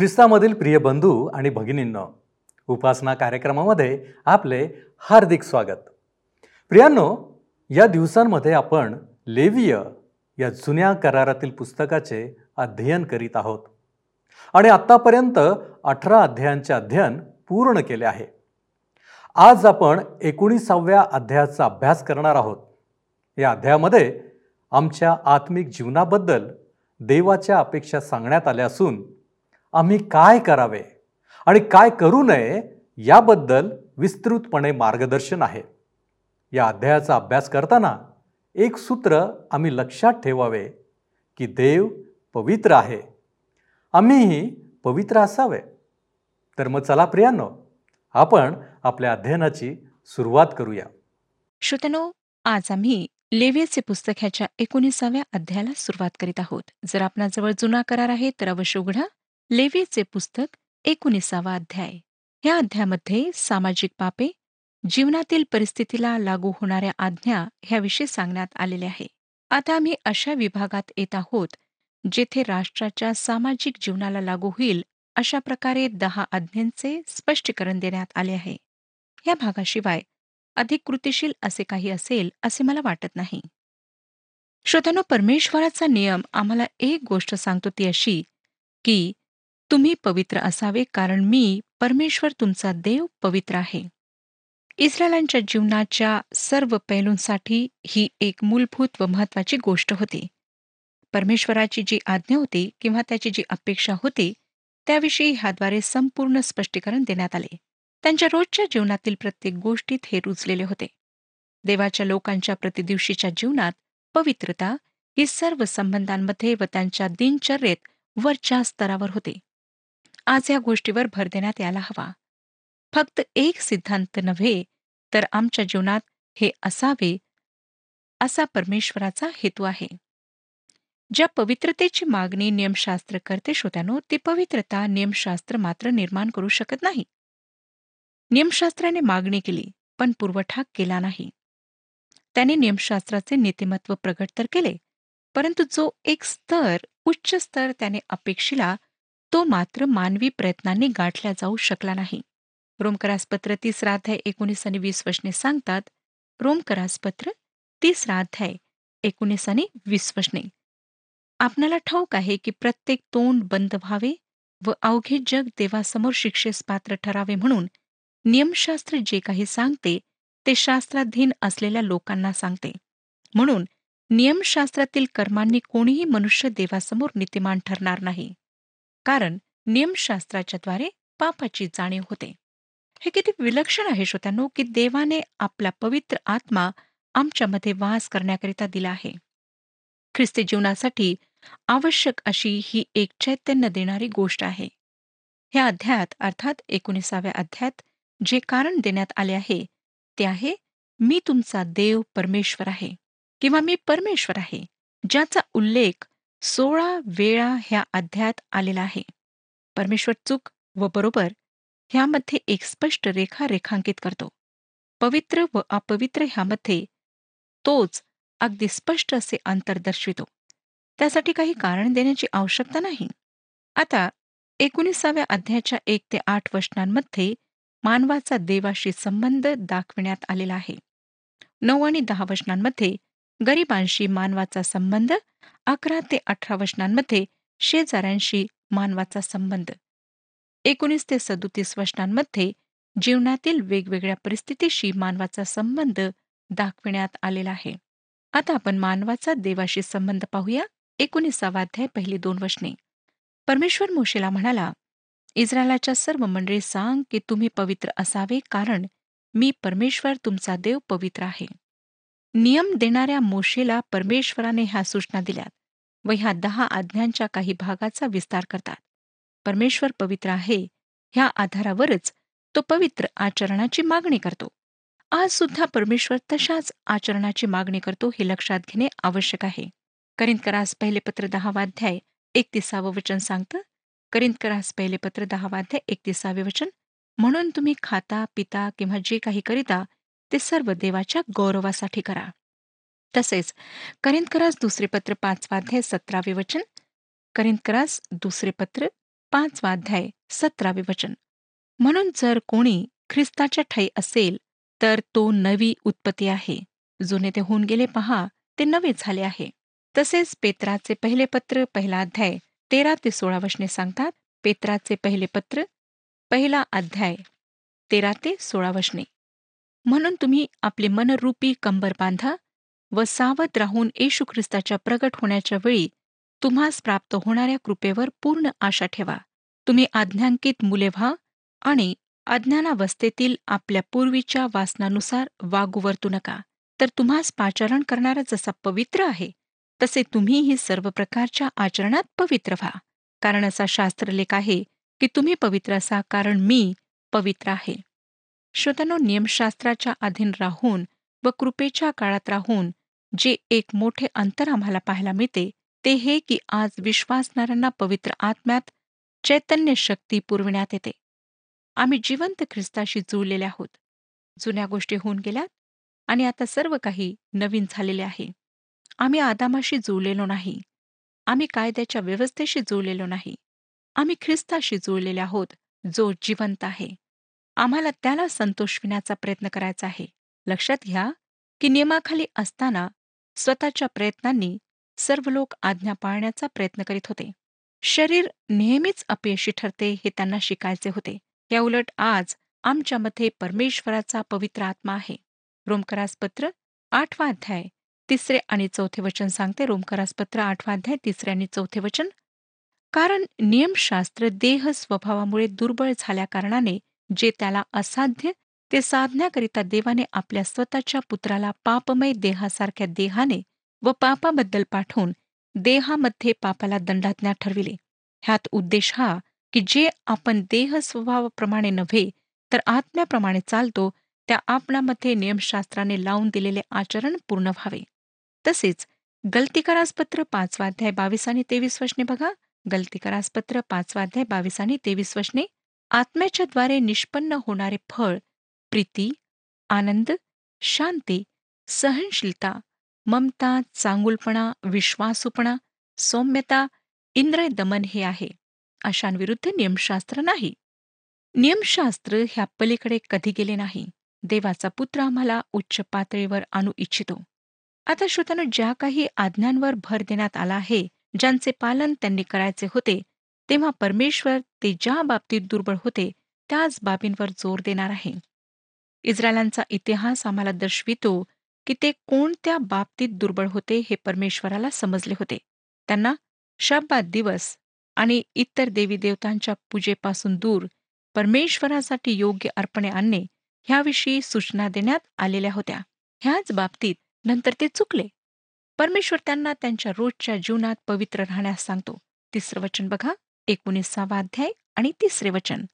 ख्रिस्तामधील प्रिय बंधू आणि भगिनींनो उपासना कार्यक्रमामध्ये आपले हार्दिक स्वागत. प्रियांनो या दिवसांमध्ये आपण लेविय या जुन्या करारातील पुस्तकाचे अध्ययन करीत आहोत. आणि आत्तापर्यंत अठरा अध्यायांचे अध्ययन पूर्ण केले आहे. आज आपण एकोणीसाव्या अध्यायाचा अभ्यास करणार आहोत. या अध्यायामध्ये आमच्या आत्मिक जीवनाबद्दल देवाच्या अपेक्षा सांगण्यात आल्या असून आम्ही काय करावे आणि काय करू नये याबद्दल विस्तृतपणे मार्गदर्शन आहे. या अध्यायाचा अभ्यास करताना एक सूत्र आम्ही लक्षात ठेवावे की देव पवित्र आहे. आम्हीही पवित्र असावे. तर मग चला प्रियांनो आपण आपल्या अध्ययनाची सुरुवात करूया. श्रोतनो आज आम्ही लेवियचे पुस्तक ह्याच्या एकोणीसाव्या अध्यायाला सुरुवात करीत आहोत. जर आपणाजवळ जुना करार आहे तर अवश्य उघडा. लेवीचे पुस्तक एकोणीसावा अध्याय. ह्या अध्यायामध्ये सामाजिक पापे जीवनातील परिस्थितीला लागू होणाऱ्या आज्ञा ह्याविषयी सांगण्यात आलेले आहे. आता आम्ही अशा विभागात येत आहोत जेथे राष्ट्राच्या सामाजिक जीवनाला लागू होईल अशा प्रकारे दहा आज्ञांचे स्पष्टीकरण देण्यात आले आहे. या भागाशिवाय अधिक कृतिशील असे काही असेल असे मला वाटत नाही. श्रोत्यानो परमेश्वराचा नियम आम्हाला एक गोष्ट सांगतो ती अशी की तुम्ही पवित्र असावे कारण मी परमेश्वर तुमचा देव पवित्र आहे. इस्रायलांच्या जीवनाच्या सर्व पैलूंसाठी ही एक मूलभूत व महत्वाची गोष्ट होती. परमेश्वराची जी आज्ञा होती किंवा त्याची जी अपेक्षा होती त्याविषयी ह्याद्वारे संपूर्ण स्पष्टीकरण देण्यात आले. त्यांच्या रोजच्या जीवनातील प्रत्येक गोष्टीत हे रुजलेले होते. देवाच्या लोकांच्या प्रतिदिवशीच्या जीवनात पवित्रता ही सर्व संबंधांमध्ये व त्यांच्या दिनचर्येत वरच्या स्तरावर होते. आज या गोष्टीवर भर देण्यात यायला हवा. फक्त एक सिद्धांत नव्हे तर आमच्या जीवनात हे असावे असा परमेश्वराचा हेतू आहे. ज्या पवित्रतेची मागणी नियमशास्त्र करते श्रोत्यानो ती पवित्रता नियमशास्त्र मात्र निर्माण करू शकत नाही. नियमशास्त्राने मागणी केली पण पुरवठा केला नाही. त्याने नियमशास्त्राचे नीतिमत्व प्रगट तर केले परंतु जो एक स्तर उच्च स्तर त्याने अपेक्षिला तो मात्र मानवी प्रयत्नांनी गाठला जाऊ शकला नाही. रोमकरासपत्र तिसरा अध्याय एकोणीस आणि वीस वशने सांगतात रोमकरासपत्र तिसरा अध्याय एकोणीस आणि वीस वशने आपणाला ठाऊक आहे की प्रत्येक तोंड बंद व्हावे व अवघे जग देवासमोर शिक्षेस पात्र ठरावे म्हणून नियमशास्त्र जे काही सांगते ते शास्त्राधीन असलेल्या लोकांना सांगते. म्हणून नियमशास्त्रातील कर्मांनी कोणीही मनुष्य देवासमोर नीतिमान ठरणार नाही. कारण नियमशास्त्राच्याद्वारे पापाची जाणीव होते. हे किती विलक्षण आहे श्रोत्यानो की देवाने आपला पवित्र आत्मा आमच्यामध्ये वास करण्याकरिता दिला आहे. ख्रिस्ती जीवनासाठी आवश्यक अशी ही एक चैतन्य देणारी गोष्ट आहे. ह्या अध्यायात अर्थात एकोणीसाव्या अध्यायात जे कारण देण्यात आले आहे ते आहे मी तुमचा देव परमेश्वर आहे किंवा मी परमेश्वर आहे ज्याचा उल्लेख सोळा वेळा ह्या अध्यायात आलेला आहे. परमेश्वर चूक व बरोबर ह्यामध्ये एक स्पष्ट रेखा रेखांकित करतो. पवित्र व अपवित्र ह्यामध्ये तोच अगदी स्पष्ट असे अंतर दर्शवितो. त्यासाठी काही कारण देण्याची आवश्यकता नाही. आता एकोणीसाव्या अध्यायाच्या एक ते आठ वचनांमध्ये मानवाचा देवाशी संबंध दाखविण्यात आलेला आहे. नऊ आणि दहा वचनांमध्ये गरिबांशी मानवाचा संबंध अकरा ते अठरा वचनांमध्ये शेजाऱ्यांशी मानवाचा संबंध. एकोणीस ते सदोतीस वचनांमध्ये जीवनातील वेगवेगळ्या परिस्थितीशी मानवाचा संबंध दाखविण्यात आलेला आहे. आता आपण मानवाचा देवाशी संबंध पाहूया एकोणीसावा अध्याय पहिली दोन वचने परमेश्वर मोशेला म्हणाला इस्रायलाच्या सर्व मंडळी सांग की तुम्ही पवित्र असावे कारण मी परमेश्वर तुमचा देव पवित्र आहे. नियम देणाऱ्या मोशेला परमेश्वराने ह्या सूचना दिल्यात व ह्या दहा आज्ञांच्या काही भागाचा विस्तार करतात. परमेश्वर पवित्र आहे ह्या आधारावरच तो पवित्र आचरणाची मागणी करतो. आज सुद्धा परमेश्वर तशाच आचरणाची मागणी करतो हे लक्षात घेणे आवश्यक आहे. करिंदकरास पहिले पत्र दहावाध्याय एकतीसावं वचन सांगतं? करिंदकरास पहिले पत्र दहावाध्याय एकतीसावे वचन? म्हणून तुम्ही खाता पिता किंवा जे काही करिता ते सर्व देवाच्या गौरवासाठी करा. तसेच करिंदकरास दुसरे पत्र पाचवाध्याय सतरावे वचन करिंदकरास दुसरे पत्र पाचवा अध्याय सतरावे वचन. म्हणून जर कोणी ख्रिस्ताच्या ठाई असेल तर तो नवी उत्पत्ती आहे. जुने ते होऊन गेले पहा ते नवे झाले आहे. तसेच पेत्राचे पहिले पत्र पहिला अध्याय तेरा ते सोळा वचने सांगतात पेत्राचे पहिले पत्र पहिला अध्याय तेरा ते सोळा वचने. म्हणून तुम्ही आपले मनरूपी कंबर बांधा व सावध राहून येशू ख्रिस्ताच्या प्रगट होण्याच्या वेळी तुम्हास प्राप्त होणाऱ्या कृपेवर पूर्ण आशा ठेवा. तुम्ही आज्ञांकित मुले व्हा आणि अज्ञानावस्थेतील आपल्या पूर्वीच्या वासनानुसार वागू वर्तू नका. तर तुम्हास पाचारण करणारा जसा पवित्र आहे तसे तुम्हीही सर्व प्रकारच्या आचरणात पवित्र व्हा. कारण असा शास्त्रलेख आहे की तुम्ही पवित्र असा कारण मी पवित्र आहे. श्रोतानो नियमशास्त्राच्या अधीन राहून व कृपेच्या काळात राहून जे एक मोठे अंतर आम्हाला पाहायला मिळते ते हे की आज विश्वासणाऱ्यांना पवित्र आत्म्यात चैतन्य शक्ती पुरविण्यात येते. आम्ही जिवंत ख्रिस्ताशी जुळलेले आहोत. जुन्या गोष्टी होऊन गेल्यात आणि आता सर्व काही नवीन झालेले आहे. आम्ही आदामाशी जुळलेलो नाही. आम्ही कायद्याच्या व्यवस्थेशी जुळलेलो नाही. आम्ही ख्रिस्ताशी जुळलेले आहोत जो जिवंत आहे. आम्हाला त्याला संतोषविण्याचा प्रयत्न करायचा आहे. लक्षात घ्या की नियमाखाली असताना स्वतःच्या प्रयत्नांनी सर्व लोक आज्ञा पाळण्याचा प्रयत्न करीत होते. शरीर नेहमीच अपयशी ठरते हे त्यांना शिकायचे होते. या उलट आज आमच्यामध्ये परमेश्वराचा पवित्र आत्मा आहे. रोमकरासपत्र आठवा अध्याय तिसरे आणि चौथे वचन सांगते. रोमकरासपत्र आठवा अध्याय तिसरे आणि चौथे वचन. कारण नियमशास्त्र देह स्वभावामुळे दुर्बळ झाल्याकारणाने जे त्याला असाध्य ते साधण्याकरिता देवाने आपल्या स्वतःच्या पुत्राला पापमय देहासारख्या देहाने व पापाबद्दल पाठवून देहामध्ये पापाला दंडाज्ञा ठरविले. ह्यात उद्देश हा की जे आपण देह स्वभावाप्रमाणे नव्हे तर आत्म्याप्रमाणे चालतो त्या आपणामध्ये नियमशास्त्राने लावून दिलेले आचरण पूर्ण व्हावे. तसेच गलतीकारासपत्र पाचवा अध्याय बावीस आणि तेवीस वचने बघा. गलतीकारासपत्र पाचवा अध्याय बावीस आणि तेवीस वचने आत्म्याच्या द्वारे निष्पन्न होणारे फळ प्रीती आनंद शांती सहनशीलता ममता चांगुलपणा विश्वासूपणा सौम्यता इंद्रिय दमन हे आहे. अशांविरुद्ध नियमशास्त्र नाही. नियमशास्त्र ह्या पलीकडे कधी गेले नाही. देवाचा पुत्र आम्हाला उच्च पातळीवर आणू इच्छितो. आता श्रोतानं ज्या काही आज्ञांवर भर देण्यात आला आहे ज्यांचे पालन त्यांनी करायचे होते तेव्हा परमेश्वर ते ज्या बाबतीत दुर्बळ होते त्याच बाबींवर जोर देणार आहे. इस्रायलांचा इतिहास आम्हाला दर्शवितो की ते कोणत्या बाबतीत दुर्बळ होते हे परमेश्वराला समजले होते. त्यांना शब्बात दिवस आणि इतर देवी देवतांच्या पूजेपासून दूर परमेश्वरासाठी योग्य अर्पणे आणणे ह्याविषयी सूचना देण्यात आलेल्या होत्या. ह्याच बाबतीत नंतर ते चुकले. परमेश्वर त्यांना त्यांच्या रोजच्या जीवनात पवित्र राहण्यास सांगतो. तिसरं वचन बघा. एकोणीसावा अध्याय आणि तिसरे वचन.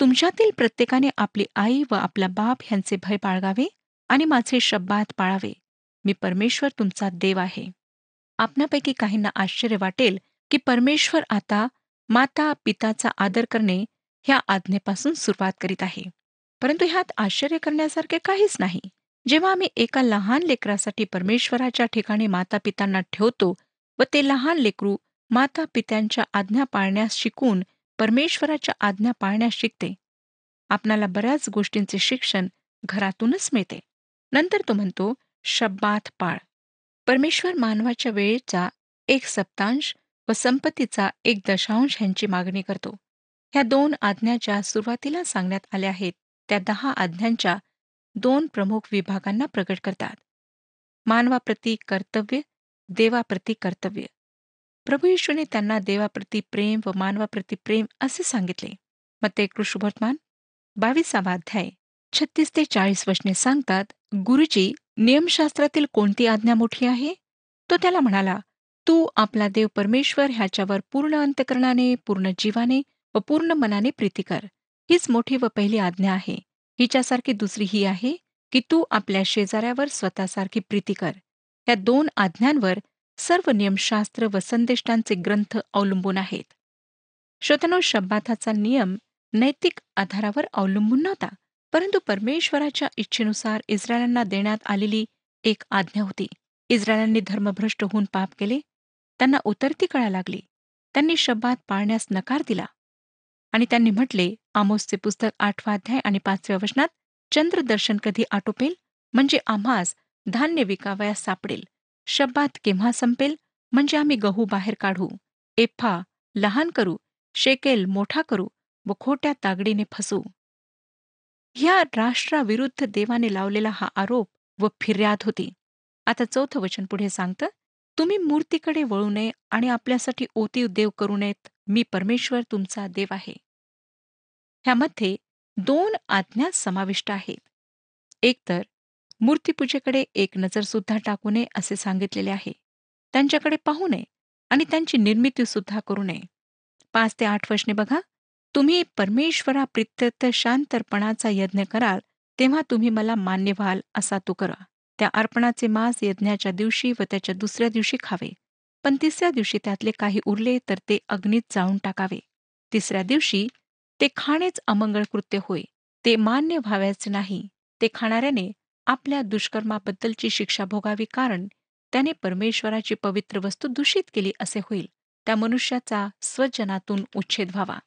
तुमच्यातील प्रत्येकाने आपली आई व आपला बाप ह्यांचे भय बाळगावे आणि माझे शब्दात पाळावे. मी परमेश्वर तुमचा देव आहे. आपणापैकी काहींना आश्चर्य वाटेल की परमेश्वर आता माता पिताचा आदर करणे ह्या आज्ञेपासून सुरुवात करीत आहे. परंतु ह्यात आश्चर्य करण्यासारखे काहीच नाही. जेव्हा आम्ही एका लहान लेकरासाठी परमेश्वराच्या ठिकाणी माता पितांना ठेवतो व ते लहान लेकरू माता पित्यांच्या आज्ञा पाळण्यास शिकून परमेश्वराच्या आज्ञा पाळण्यास शिकते. आपणाला बऱ्याच गोष्टींचे शिक्षण घरातूनच मिळते. नंतर तो म्हणतो शब्दात पाळ. परमेश्वर मानवाच्या वेळेचा एक सप्तांश व संपत्तीचा एक दशांश ह्यांची मागणी करतो. ह्या दोन आज्ञा ज्या सुरुवातीला सांगण्यात आल्या आहेत त्या दहा आज्ञांच्या दोन प्रमुख विभागांना प्रकट करतात. मानवाप्रती कर्तव्य देवाप्रती कर्तव्य. प्रभू येशूने त्यांना देवाप्रती प्रेम व मानवाप्रती प्रेम असे सांगितले. मग ते कृष्णवर्तमान बावीसावा अध्याय. छत्तीस ते चाळीस वचने सांगतात गुरुजी नियमशास्त्रातील कोणती आज्ञा मोठी आहे? तो त्याला म्हणाला तू आपला देव परमेश्वर ह्याच्यावर पूर्ण अंतकरणाने पूर्ण जीवाने व पूर्ण मनाने प्रीती कर. हीच मोठी व पहिली आज्ञा आहे. हिच्यासारखी दुसरी ही आहे की तू आपल्या शेजाऱ्यावर स्वतःसारखी प्रीती कर. या दोन आज्ञांवर सर्व नियमशास्त्र व संदेष्टांचे ग्रंथ अवलंबून आहेत. श्रोतनो शब्बाथाचा नियम नैतिक आधारावर अवलंबून नव्हता परंतु परमेश्वराच्या इच्छेनुसार इस्रायलांना देण्यात आलेली एक आज्ञा होती. इस्रायलांनी धर्मभ्रष्ट होऊन पाप केले त्यांना उतरती कळा लागली त्यांनी शब्दात पाळण्यास नकार दिला आणि त्यांनी म्हटले आमोसचे पुस्तक आठवा अध्याय आणि पाचव्या वचनात चंद्रदर्शन कधी आटोपेल? म्हणजे आम्हास धान्य विकावयास सापडेल. शब्बात केव्हा संपेल म्हणजे आम्ही गहू बाहेर काढू एफा लहान करू शेकेल मोठा करू व खोट्या तागडीने फसू. ह्या राष्ट्राविरुद्ध देवाने लावलेला हा आरोप व फिर्याद होती. आता चौथं वचन पुढे सांगतं तुम्ही मूर्तीकडे वळू नये आणि आपल्यासाठी ओतीव देव करू नयेत. मी परमेश्वर तुमचा देव आहे. ह्यामध्ये दोन आज्ञा समाविष्ट आहेत. एकतर मूर्तीपूजेकडे एक नजर सुद्धा टाकू नये असे सांगितलेले आहे. त्यांच्याकडे पाहू नये आणि त्यांची निर्मिती सुद्धा करू नये. पाच ते आठ वर्षने बघा तुम्ही परमेश्वरा प्रित्यर्थ शांतर्पणाचा यज्ञ कराल तेव्हा तुम्ही मला मान्य व्हाल असा तू करा. त्या अर्पणाचे मांस यज्ञाच्या दिवशी व त्याच्या दुसऱ्या दिवशी खावे. पण तिसऱ्या दिवशी त्यातले काही उरले तर ते अग्नीत जाऊन टाकावे. तिसऱ्या दिवशी ते खाणेच अमंगळ कृत्य होय ते मान्य व्हाव्याचे नाही. ते खाणाऱ्याने आपल्या दुष्कर्माबद्दलची शिक्षा भोगावी कारण त्याने परमेश्वराची पवित्र वस्तू दूषित केली असे होईल. त्या मनुष्याचा स्वजनातून उच्छेद व्हावा.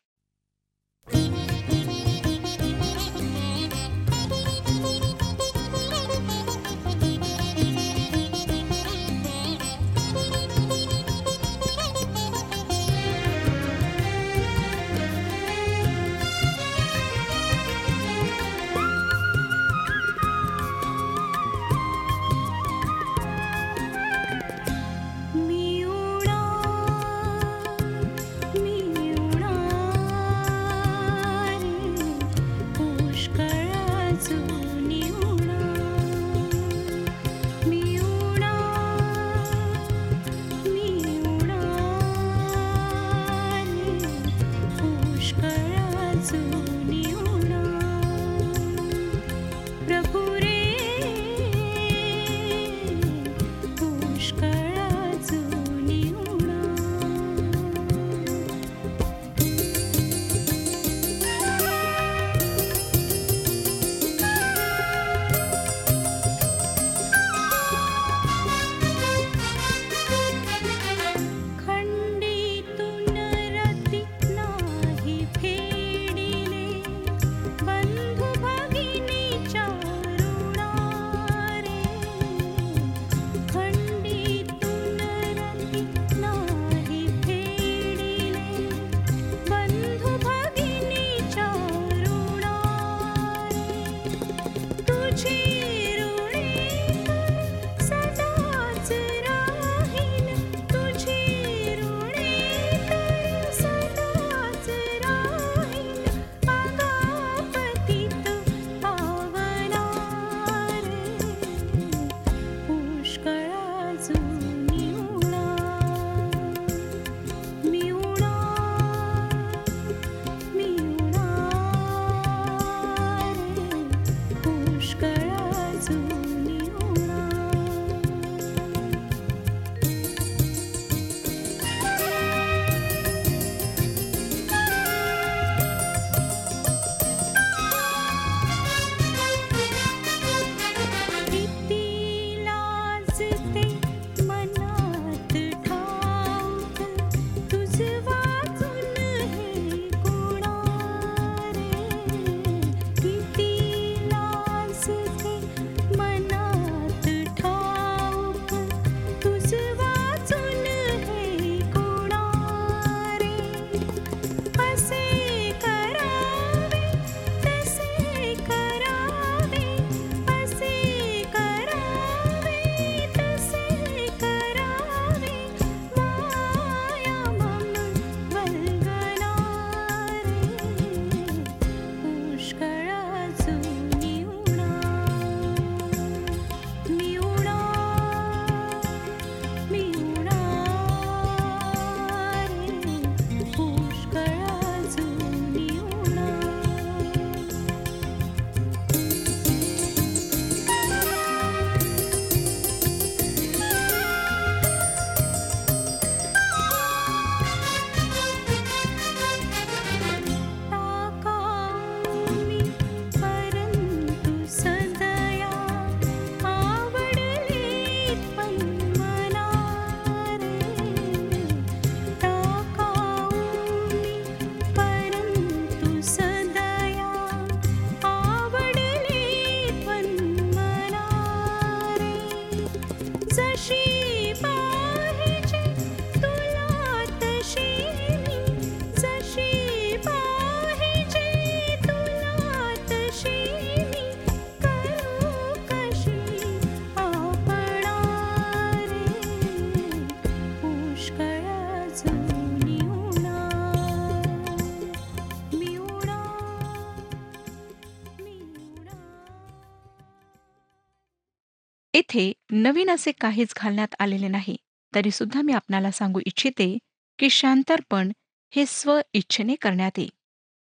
नवीन असे काहीच घालण्यात आलेले नाही. तरी सुद्धा मी आपणाला सांगू इच्छिते की शांतर्पण हे स्व इच्छेने करण्यात येईल.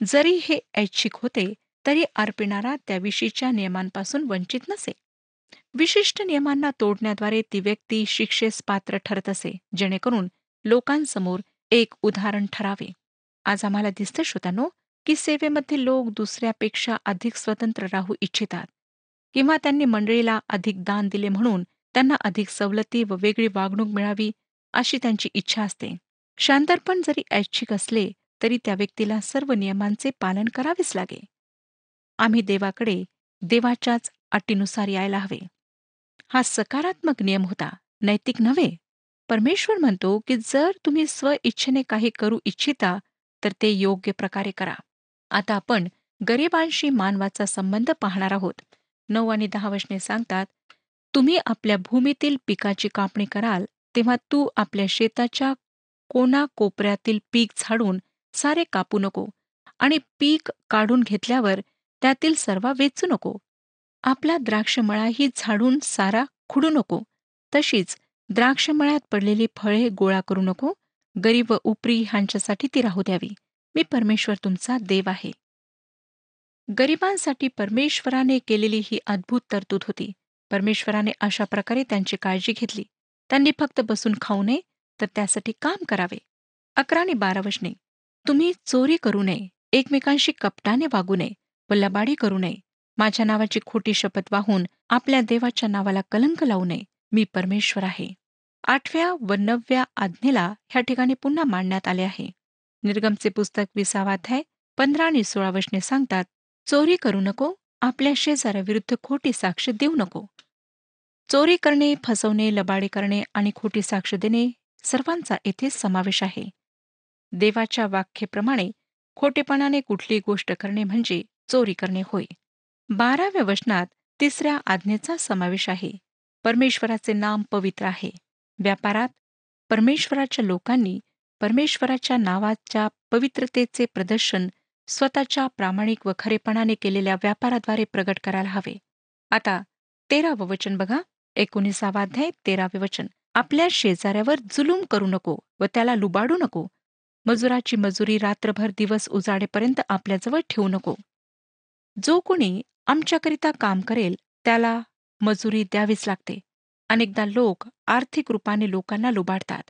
जरी हे ऐच्छिक होते तरी अर्पिणारा त्याविषयीच्या नियमांपासून वंचित नसे. विशिष्ट नियमांना तोडण्याद्वारे ती व्यक्ती शिक्षेस पात्र ठरत असे जेणेकरून लोकांसमोर एक उदाहरण ठरावे. आज आम्हाला दिसतं श्रोतानो की सेवेमध्ये लोक दुसऱ्यापेक्षा अधिक स्वतंत्र राहू इच्छितात. किंवा त्यांनी मंडळीला अधिक दान दिले म्हणून त्यांना अधिक सवलती व वेगळी वागणूक मिळावी अशी त्यांची इच्छा असते. शांतर्पण जरी ऐच्छिक असले तरी त्या व्यक्तीला सर्व नियमांचे पालन करावेच लागे. आम्ही देवाकडे देवाच्याच अटीनुसार यायला हवे. हा सकारात्मक नियम होता नैतिक नव्हे. परमेश्वर म्हणतो की जर तुम्ही स्व इच्छेने काही करू इच्छिता तर ते योग्य प्रकारे करा. आता आपण गरिबांशी मानवाचा संबंध पाहणार आहोत. नऊ आणि दहा वचने सांगतात तुम्ही आपल्या भूमीतील पिकाची कापणी कराल तेव्हा तू आपल्या शेताच्या कोना कोपऱ्यातील पीक झाडून सारे कापू नको आणि पीक काढून घेतल्यावर त्यातील सर्व वेचू नको. आपला द्राक्षमळाही झाडून सारा खुडू नको. तशीच द्राक्षमळ्यात पडलेली फळे गोळा करू नको. गरीब व उपरी ह्यांच्यासाठी ती राहू द्यावी. मी परमेश्वर तुमचा देव आहे. गरिबांसाठी परमेश्वराने केलेली ही अद्भुत तरतूद होती. परमेश्वराने अशा प्रकारे त्यांची काळजी घेतली. त्यांनी फक्त बसून खाऊ नये तर त्यासाठी काम करावे. अकरा आणि बारा वचने तुम्ही चोरी करू नये एकमेकांशी कपटाने वागू नये व लबाडी करू नये. माझ्या नावाची खोटी शपथ वाहून आपल्या देवाच्या नावाला कलंक लावू नये. मी परमेश्वर आहे. आठव्या व नवव्या आज्ञेला ह्या ठिकाणी पुन्हा मांडण्यात आले आहे. निर्गमचे पुस्तक विसावाध्याय पंधरा आणि सोळा वचने सांगतात चोरी करू नको आपल्या शेजाऱ्याविरुद्ध खोटी साक्ष देऊ नको. चोरी करणे फसवणे लबाडे करणे आणि खोटी साक्ष देणे सर्वांचा येथे समावेश आहे. देवाच्या वाक्येप्रमाणे खोटेपणाने कुठली गोष्ट करणे म्हणजे चोरी करणे होय. बाराव्या वचनात तिसऱ्या आज्ञेचा समावेश आहे. परमेश्वराचे नाम पवित्र आहे. व्यापारात परमेश्वराच्या लोकांनी परमेश्वराच्या नावाच्या पवित्रतेचे प्रदर्शन स्वतःच्या प्रामाणिक व खरेपणाने केलेल्या व्यापाराद्वारे प्रगट करायला हवे. आता तेरावं वचन बघा. एकोणीसावा अध्याय तेरावे वचन. आपल्या शेजाऱ्यावर जुलूम करू नको व त्याला लुबाडू नको. मजुराची मजुरी रात्रभर दिवस उजाडेपर्यंत आपल्याजवळ ठेवू नको. जो कोणी आमच्याकरिता काम करेल त्याला मजुरी द्यावीच लागते. अनेकदा लोक आर्थिक रूपाने लोकांना लुबाडतात.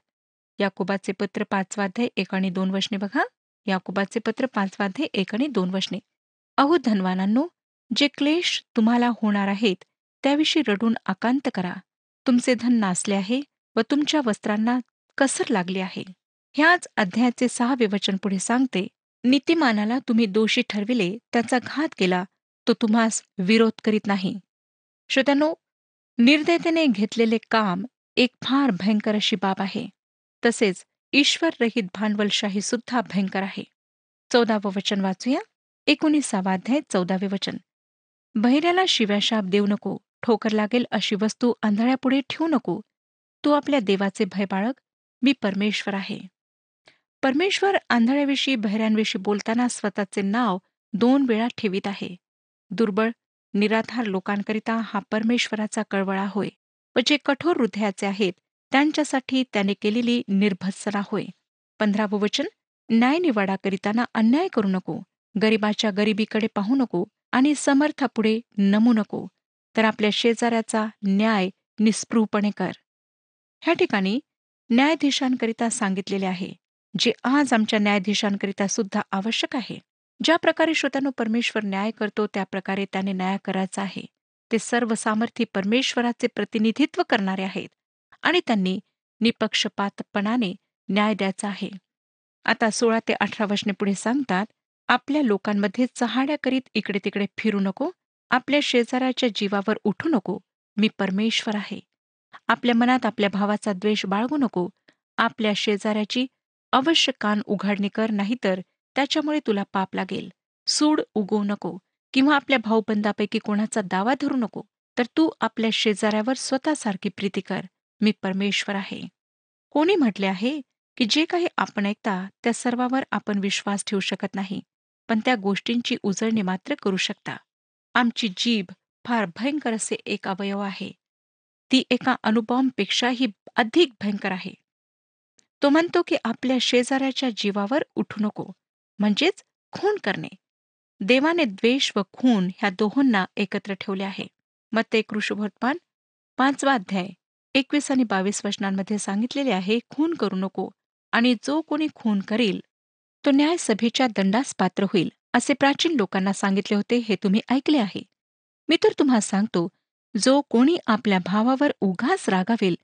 याकोबाचे पत्र पाचवाध्याय एक आणि दोन वचने बघा. याकोबाचे पत्र पाचवाध्ये एक आणि दोन वचने अहो धनवानांनो जे क्लेश तुम्हाला होणार आहेत त्याविषयी रडून आकांत करा. तुमचे धन नासले आहे व तुमच्या वस्त्रांना कसर लागली आहे. ह्याच अध्यायाचे सहावे वचन पुढे सांगते नीतिमानाला तुम्ही दोषी ठरविले त्याचा घात केला तो तुम्हास विरोध करीत नाही. श्रोत्यानो निर्दयतेने घेतलेले काम एक फार भयंकर अशी बाब आहे. तसेच ईश्वररहित भांडवलशाही सुद्धा भयंकर आहे. चौदावं वचन वाचूया. एकोणीसावा अध्याय चौदावे वचन. बहिऱ्याला शिव्याशाप देऊ नको. ठोकर लागेल अशी वस्तू आंधळ्यापुढे ठेवू नको. तू आपल्या देवाचे भय बाळग मी परमेश्वर आहे. परमेश्वर आंधळ्याविषयी बहिऱ्यांविषयी बोलताना स्वतःचे नाव दोन वेळा ठेवीत आहे. दुर्बळ निराधार लोकांकरिता हा परमेश्वराचा कळवळा होय. व जे कठोर हृदयाचे आहेत त्यांच्यासाठी त्याने केलेली निर्भत्सना होय. पंधरावं वचन न्यायनिवाडा करिताना अन्याय करू नको गरिबाच्या गरिबीकडे पाहू नको आणि समर्थापुढे नमू नको तर आपल्या शेजाऱ्याचा न्याय निस्पृहपणे कर. ह्या ठिकाणी न्यायाधीशांकरिता सांगितलेले आहे जे आज आमच्या न्यायाधीशांकरिता सुद्धा आवश्यक आहे. ज्या प्रकारे श्रोत्यानो परमेश्वर न्याय करतो त्या प्रकारे त्याने न्याय करायचा आहे. ते सर्व सामर्थ्य परमेश्वराचे प्रतिनिधित्व करणारे आहेत. आणि त्यांनी निपक्षपातपणाने न्याय द्यायचा आहे. आता सोळा ते अठरा वचने पुढे सांगतात आपल्या लोकांमध्ये चहाड्या करीत इकडे तिकडे फिरू नको आपल्या शेजाऱ्याच्या जीवावर उठू नको मी परमेश्वर आहे. आपल्या मनात आपल्या भावाचा द्वेष बाळगू नको आपल्या शेजाऱ्याची अवश्य कान उघाडणी कर नाहीतर त्याच्यामुळे तुला पाप लागेल. सूड उगवू नको किंवा आपल्या भाऊबंदापैकी कोणाचा दावा धरू नको तर तू आपल्या शेजाऱ्यावर स्वतःसारखी प्रीती कर. मी परमेश्वर आहे. कोणी म्हटले आहे की जे काही आपण ऐकता त्या सर्वावर आपण विश्वास ठेवू शकत नाही पण त्या गोष्टींची उजळणी मात्र करू शकता. आमची जीभ फार भयंकर असे एक अवयव आहे. ती एका अणुबॉम्बपेक्षाही अधिक भयंकर आहे. तो म्हणतो की आपल्या शेजाऱ्याच्या जीवावर उठू नको म्हणजेच खून करणे. देवाने द्वेष व खून ह्या दोहोंना एकत्र ठेवले आहे. मग ते कृषभोत्पान पाचवा अध्याय. एकवीस आणि बावीस वचनांमध्ये सांगितलेले आहे खून करू नको आणि जो कोणी खून करील तो न्यायसभेच्या दंडास पात्र होईल असे प्राचीन लोकांना सांगितले होते हे तुम्ही ऐकले आहे. मी तर तुम्हा सांगतो जो कोणी आपल्या भावावर उघास रागावेल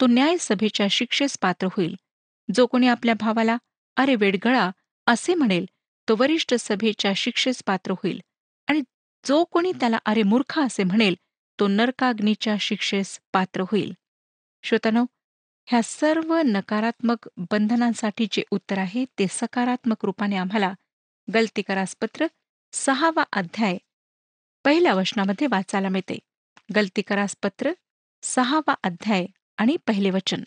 तो न्यायसभेच्या शिक्षेस पात्र होईल. जो कोणी आपल्या भावाला अरे वेडगळा असे म्हणेल तो वरिष्ठ सभेच्या शिक्षेस पात्र होईल. आणि जो कोणी त्याला अरे मूर्ख असे म्हणेल तो नरकाग्नीच्या शिक्षेस पात्र होईल. श्रोतनो ह्या सर्व नकारात्मक बंधनांसाठी जे उत्तर आहे ते सकारात्मक रूपाने आम्हाला गलतीकरासपत्र सहावा अध्याय पहिल्या वचनामध्ये वाचायला मिळते. गलतीकरासपत्र सहावा अध्याय आणि पहिले वचन.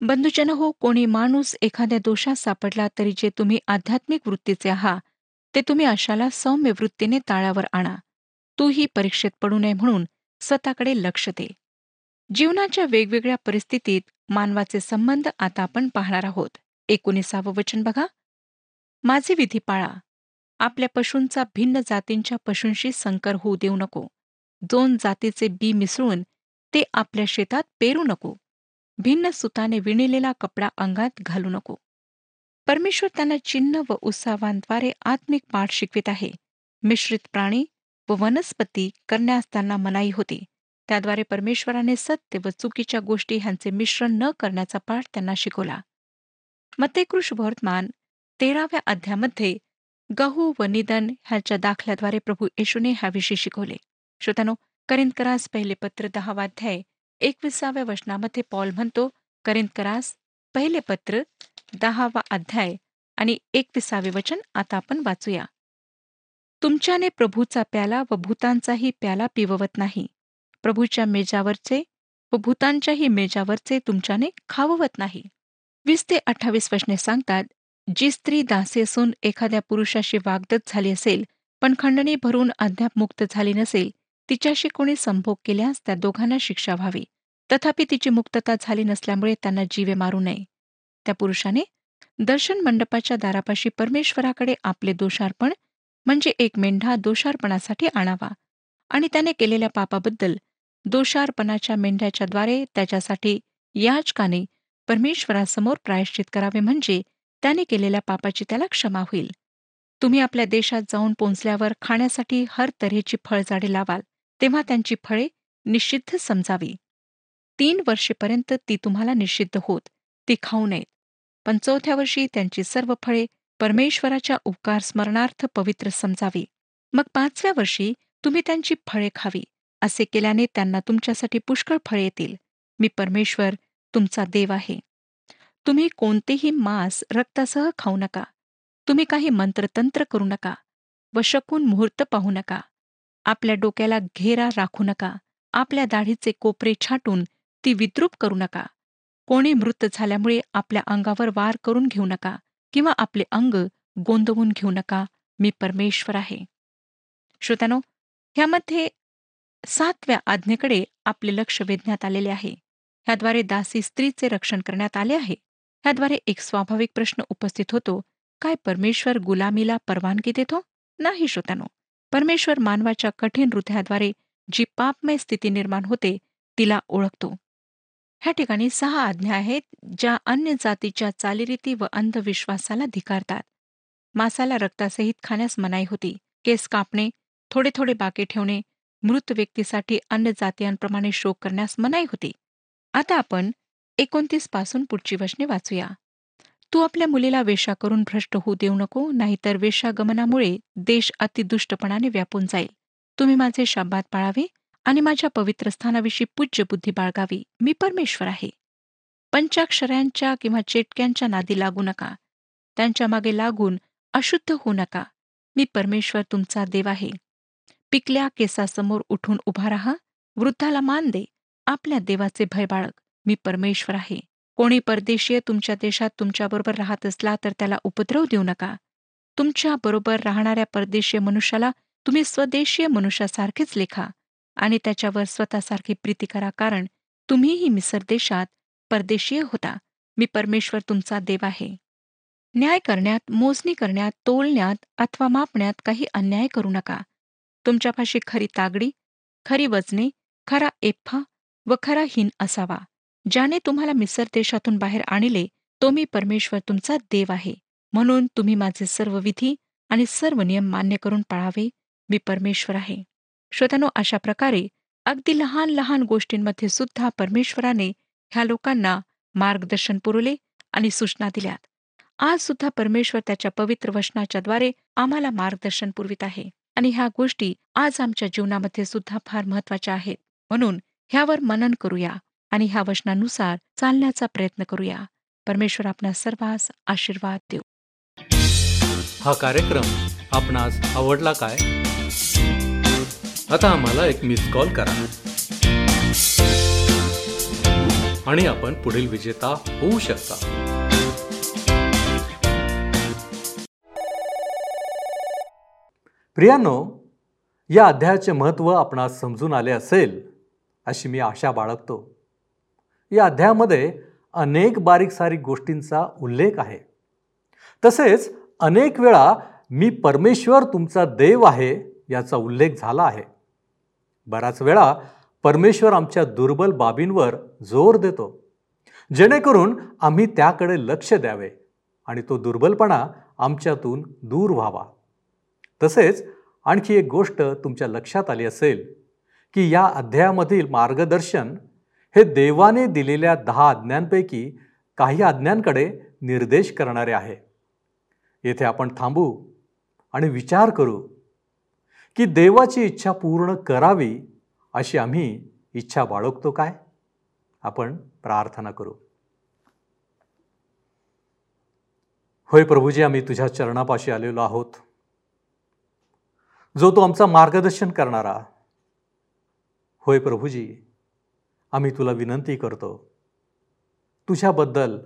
बंधुजन हो कोणी माणूस एखाद्या दोषात सापडला तरी जे तुम्ही आध्यात्मिक वृत्तीचे आहात ते तुम्ही अशाला सौम्य वृत्तीने ताळावर आणा. तूही परीक्षेत पडू नये म्हणून स्वतःकडे लक्ष दे. जीवनाच्या वेगवेगळ्या परिस्थितीत मानवाचे संबंध आता आपण पाहणार आहोत. एकोणीसावं वचन बघा. माझे विधी पाळा. आपल्या पशूंचा भिन्न जातींच्या पशूंशी संकर होऊ देऊ नको. दोन जातीचे बी मिसळून ते आपल्या शेतात पेरू नको. भिन्न सुताने विणलेला कपडा अंगात घालू नको. परमेश्वर त्यांना चिन्ह व उत्साहांद्वारे आत्मिक पाठ शिकवित आहे. मिश्रित प्राणी व वनस्पती करण्यास त्यांना मनाई होती. त्याद्वारे परमेश्वराने सत्य व चुकीच्या गोष्टी ह्यांचे मिश्रण न करण्याचा पाठ त्यांना शिकवला. मतेकृष वर्तमान तेराव्या अध्यामध्ये गहू व निधन ह्याच्या दाखल्याद्वारे प्रभू येशूने ह्याविषयी शिकवले. श्रोतानो करिंदकरास पहिले पत्र दहावा अध्याय एकविसाव्या वचनामध्ये पॉल म्हणतो करिंदकरास पहिले पत्र दहावा अध्याय आणि एकविसावे वचन आता आपण वाचूया. तुमच्याने प्रभूचा प्याला व भूतांचाही प्याला पिववत नाही. प्रभूच्या मेजावरचे व भूतांच्याही मेजावरचे तुमच्याने खाववत नाही. वीस ते अठ्ठावीस वचने सांगतात जी स्त्री दासी असून एखाद्या पुरुषाशी वागदत झाली असेल पण खंडणी भरून अद्याप मुक्त झाली नसेल तिच्याशी कोणी संभोग केल्यास त्या दोघांना शिक्षा व्हावी. तथापि तिची मुक्तता झाली नसल्यामुळे त्यांना जीवे मारू नये. त्या पुरुषाने दर्शन मंडपाच्या दारापाशी परमेश्वराकडे आपले दोषार्पण म्हणजे एक मेंढा दोषार्पणासाठी आणावा आणि त्याने केलेल्या पापाबद्दल दोषार्पणाच्या मेंढ्याच्याद्वारे त्याच्यासाठी याचकाने परमेश्वरासमोर प्रायश्चित करावे म्हणजे त्याने केलेल्या पापाची त्याला क्षमा होईल. तुम्ही आपल्या देशात जाऊन पोचल्यावर खाण्यासाठी हर तऱ्हेची फळझाडे लावाल तेव्हा त्यांची फळे निषिद्ध समजावी. तीन वर्षेपर्यंत ती तुम्हाला निषिद्ध होत ती खाऊ नयेत. पण चौथ्या वर्षी त्यांची सर्व फळे परमेश्वराच्या उपकार स्मरणार्थ पवित्र समजावी. मग पाचव्या वर्षी तुम्ही त्यांची फळे खावी. असे केल्याने त्यांना तुमच्यासाठी पुष्कळ फळ येतील. मी परमेश्वर तुमचा देव आहे. तुम्ही कोणतेही मांस रक्तासह खाऊ नका. तुम्ही काही मंत्रतंत्र करू नका व शकून मुहूर्त पाहू नका. आपल्या डोक्याला घेरा राखू नका. आपल्या दाढीचे कोपरे छाटून ती विद्रूप करू नका. कोणी मृत झाल्यामुळे आपल्या अंगावर वार करून घेऊ नका किंवा आपले अंग गोंदवून घेऊ नका. मी परमेश्वर आहे. श्रोत्यानो ह्यामध्ये सातव्या आज्ञेकडे आपले लक्ष वेधण्यात आलेले आहे. ह्याद्वारे दासी स्त्रीचे रक्षण करण्यात आले आहे. ह्याद्वारे एक स्वाभाविक प्रश्न उपस्थित होतो काय परमेश्वर गुलामीला परवानगी देतो? नाही श्रोत्यानो. परमेश्वर मानवाच्या कठीण हृदयाद्वारे जी पापमय स्थिती निर्माण होते तिला ओळखतो. ह्या ठिकाणी सहा आज्ञा आहेत ज्या अन्य जातीच्या चालीरीती व अंधविश्वासाला धिकारतात. मासाला रक्तासहित खाण्यास मनाई होती. केस कापणे थोडे थोडे बाकी ठेवणे मृत व्यक्तीसाठी अन्य जातीयांप्रमाणे शोक करण्यास मनाई होती. आता आपण एकोणतीसपासून पुढची वचने वाचूया. तू आपल्या मुलीला वेशा करून भ्रष्ट होऊ देऊ नको नाहीतर वेशागमनामुळे देश अतिदुष्टपणाने व्यापून जाईल. तुम्ही माझे शाब्बात पाळावे आणि माझ्या पवित्र स्थानाविषयी पूज्य बुद्धी बाळगावी. मी परमेश्वर आहे. पंचाक्षरांच्या किंवा चेटक्यांच्या नादी लागू नका. त्यांच्या मागे लागून अशुद्ध होऊ नका. मी परमेश्वर तुमचा देव आहे. पिकल्या केसासमोर उठून उभा राहा. वृद्धाला मान दे. आपल्या देवाचे भय बाळग. मी परमेश्वर आहे. कोणी परदेशीय तुमच्या देशात तुमच्याबरोबर राहत असला तर त्याला उपद्रव देऊ नका. तुमच्या बरोबर राहणाऱ्या परदेशीय मनुष्याला तुम्ही स्वदेशीय मनुष्यासारखेच लेखा. आणि त्याच्यावर स्वतःसारखी प्रीती करा कारण तुम्हीही मिसर देशात परदेशीय होता. मी परमेश्वर तुमचा देव आहे. न्याय करण्यात मोजणी करण्यात तोलण्यात अथवा मापण्यात काही अन्याय करू नका. तुमच्यापाशी खरी तागडी खरी वजने खरा एफ्फा व खरा हिन असावा. ज्याने तुम्हाला मिसर देशातून बाहेर आणले तो मी परमेश्वर तुमचा देव आहे. म्हणून तुम्ही माझे सर्व विधी आणि सर्व नियम मान्य करून पाळावे. मी परमेश्वर आहे. श्रोत्यानो अशा प्रकारे अगदी लहान लहान गोष्टींमध्ये सुद्धा परमेश्वराने ह्या लोकांना मार्गदर्शन पुरवले आणि सूचना दिल्यात. आज सुद्धा परमेश्वर त्याच्या पवित्र वचनाच्याद्वारे आम्हाला मार्गदर्शन पुरवित आहे. आणि ह्या गोष्टी आज आमच्या जीवनामध्ये सुद्धा फार महत्त्वाच्या आहेत. म्हणून ह्यावर मनन करूया आणि ह्या वचनानुसार चालण्याचा प्रयत्न करूया. परमेश्वर आपणा सर्वांस आशीर्वाद देऊ. हा कार्यक्रम आपणास आवडला काय? आता आम्हाला एक मिस कॉल करा. आणि आपण पुढील विजेता होऊ शकता. प्रियांनो या अध्यायाचे महत्त्व आपणास समजून आले असेल अशी मी आशा बाळगतो. या अध्यायामध्ये अनेक बारीक सारीक गोष्टींचा उल्लेख आहे. तसेच अनेक वेळा मी परमेश्वर तुमचा देव आहे याचा उल्लेख झाला आहे. बराच वेळा परमेश्वर आमच्या दुर्बल बाबींवर जोर देतो जेणेकरून आम्ही त्याकडे लक्ष द्यावे आणि तो दुर्बलपणा आमच्यातून दूर व्हावा. तसेच आणखी एक गोष्ट तुमच्या लक्षात आली असेल की या अध्यायामधील मार्गदर्शन हे देवाने दिलेल्या दहा आज्ञांपैकी काही आज्ञांकडे निर्देश करणारे आहे. येथे आपण थांबू आणि विचार करू की देवाची इच्छा पूर्ण करावी अशी आम्ही इच्छा बाळगतो काय? आपण प्रार्थना करू. होय प्रभूजी आम्ही तुझ्या चरणापाशी आलेलो आहोत. जो तो आमचा मार्गदर्शन करणारा. होय प्रभूजी आम्ही तुला विनंती करतो. तुझ्याबद्दल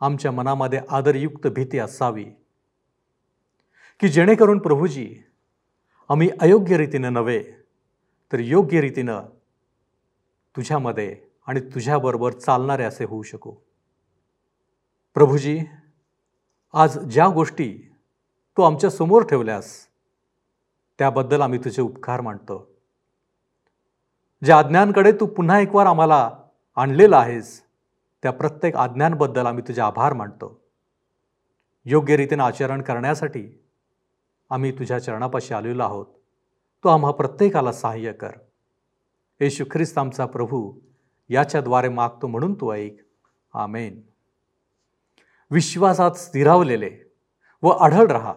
आमच्या मनामध्ये आदरयुक्त भीती असावी. की जेणेकरून प्रभूजी आम्ही अयोग्य रीतीनं नव्हे तर योग्य रीतीनं तुझ्यामध्ये आणि तुझ्याबरोबर चालणारे असे होऊ शकू. प्रभूजी आज ज्या गोष्टी तू आमच्यासमोर ठेवल्यास त्याबद्दल आम्ही तुझे उपकार मानतो. ज्या आज्ञांकडे तू पुन्हा एक वार आम्हाला आणलेलं आहेस त्या प्रत्येक आज्ञांबद्दल आम्ही तुझे आभार मानतो. योग्य रीतीने आचरण करण्यासाठी आम्ही तुझ्या चरणापाशी आलेलो आहोत. तो आम्हा प्रत्येकाला सहाय्य कर. येशू ख्रिस्त आमचा प्रभू याच्याद्वारे मागतो म्हणून तू ऐक. आमेन. विश्वासात स्थिरावलेले व आढळ रहा.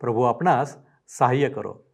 प्रभू आपणास सहाय्य करो.